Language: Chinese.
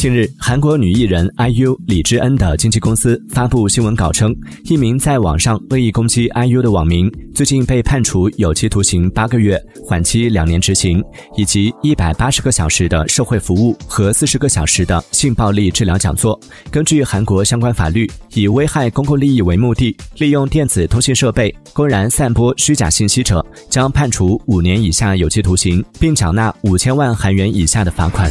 近日，韩国女艺人 IU 李智恩的经纪公司发布新闻稿称，一名在网上恶意攻击 IU 的网民最近被判处有期徒刑八个月、缓期两年执行，以及一百八十个小时的社会服务和四十个小时的性暴力治疗讲座。根据韩国相关法律，以危害公共利益为目的，利用电子通信设备公然散播虚假信息者，将判处五年以下有期徒刑，并缴纳五千万韩元以下的罚款。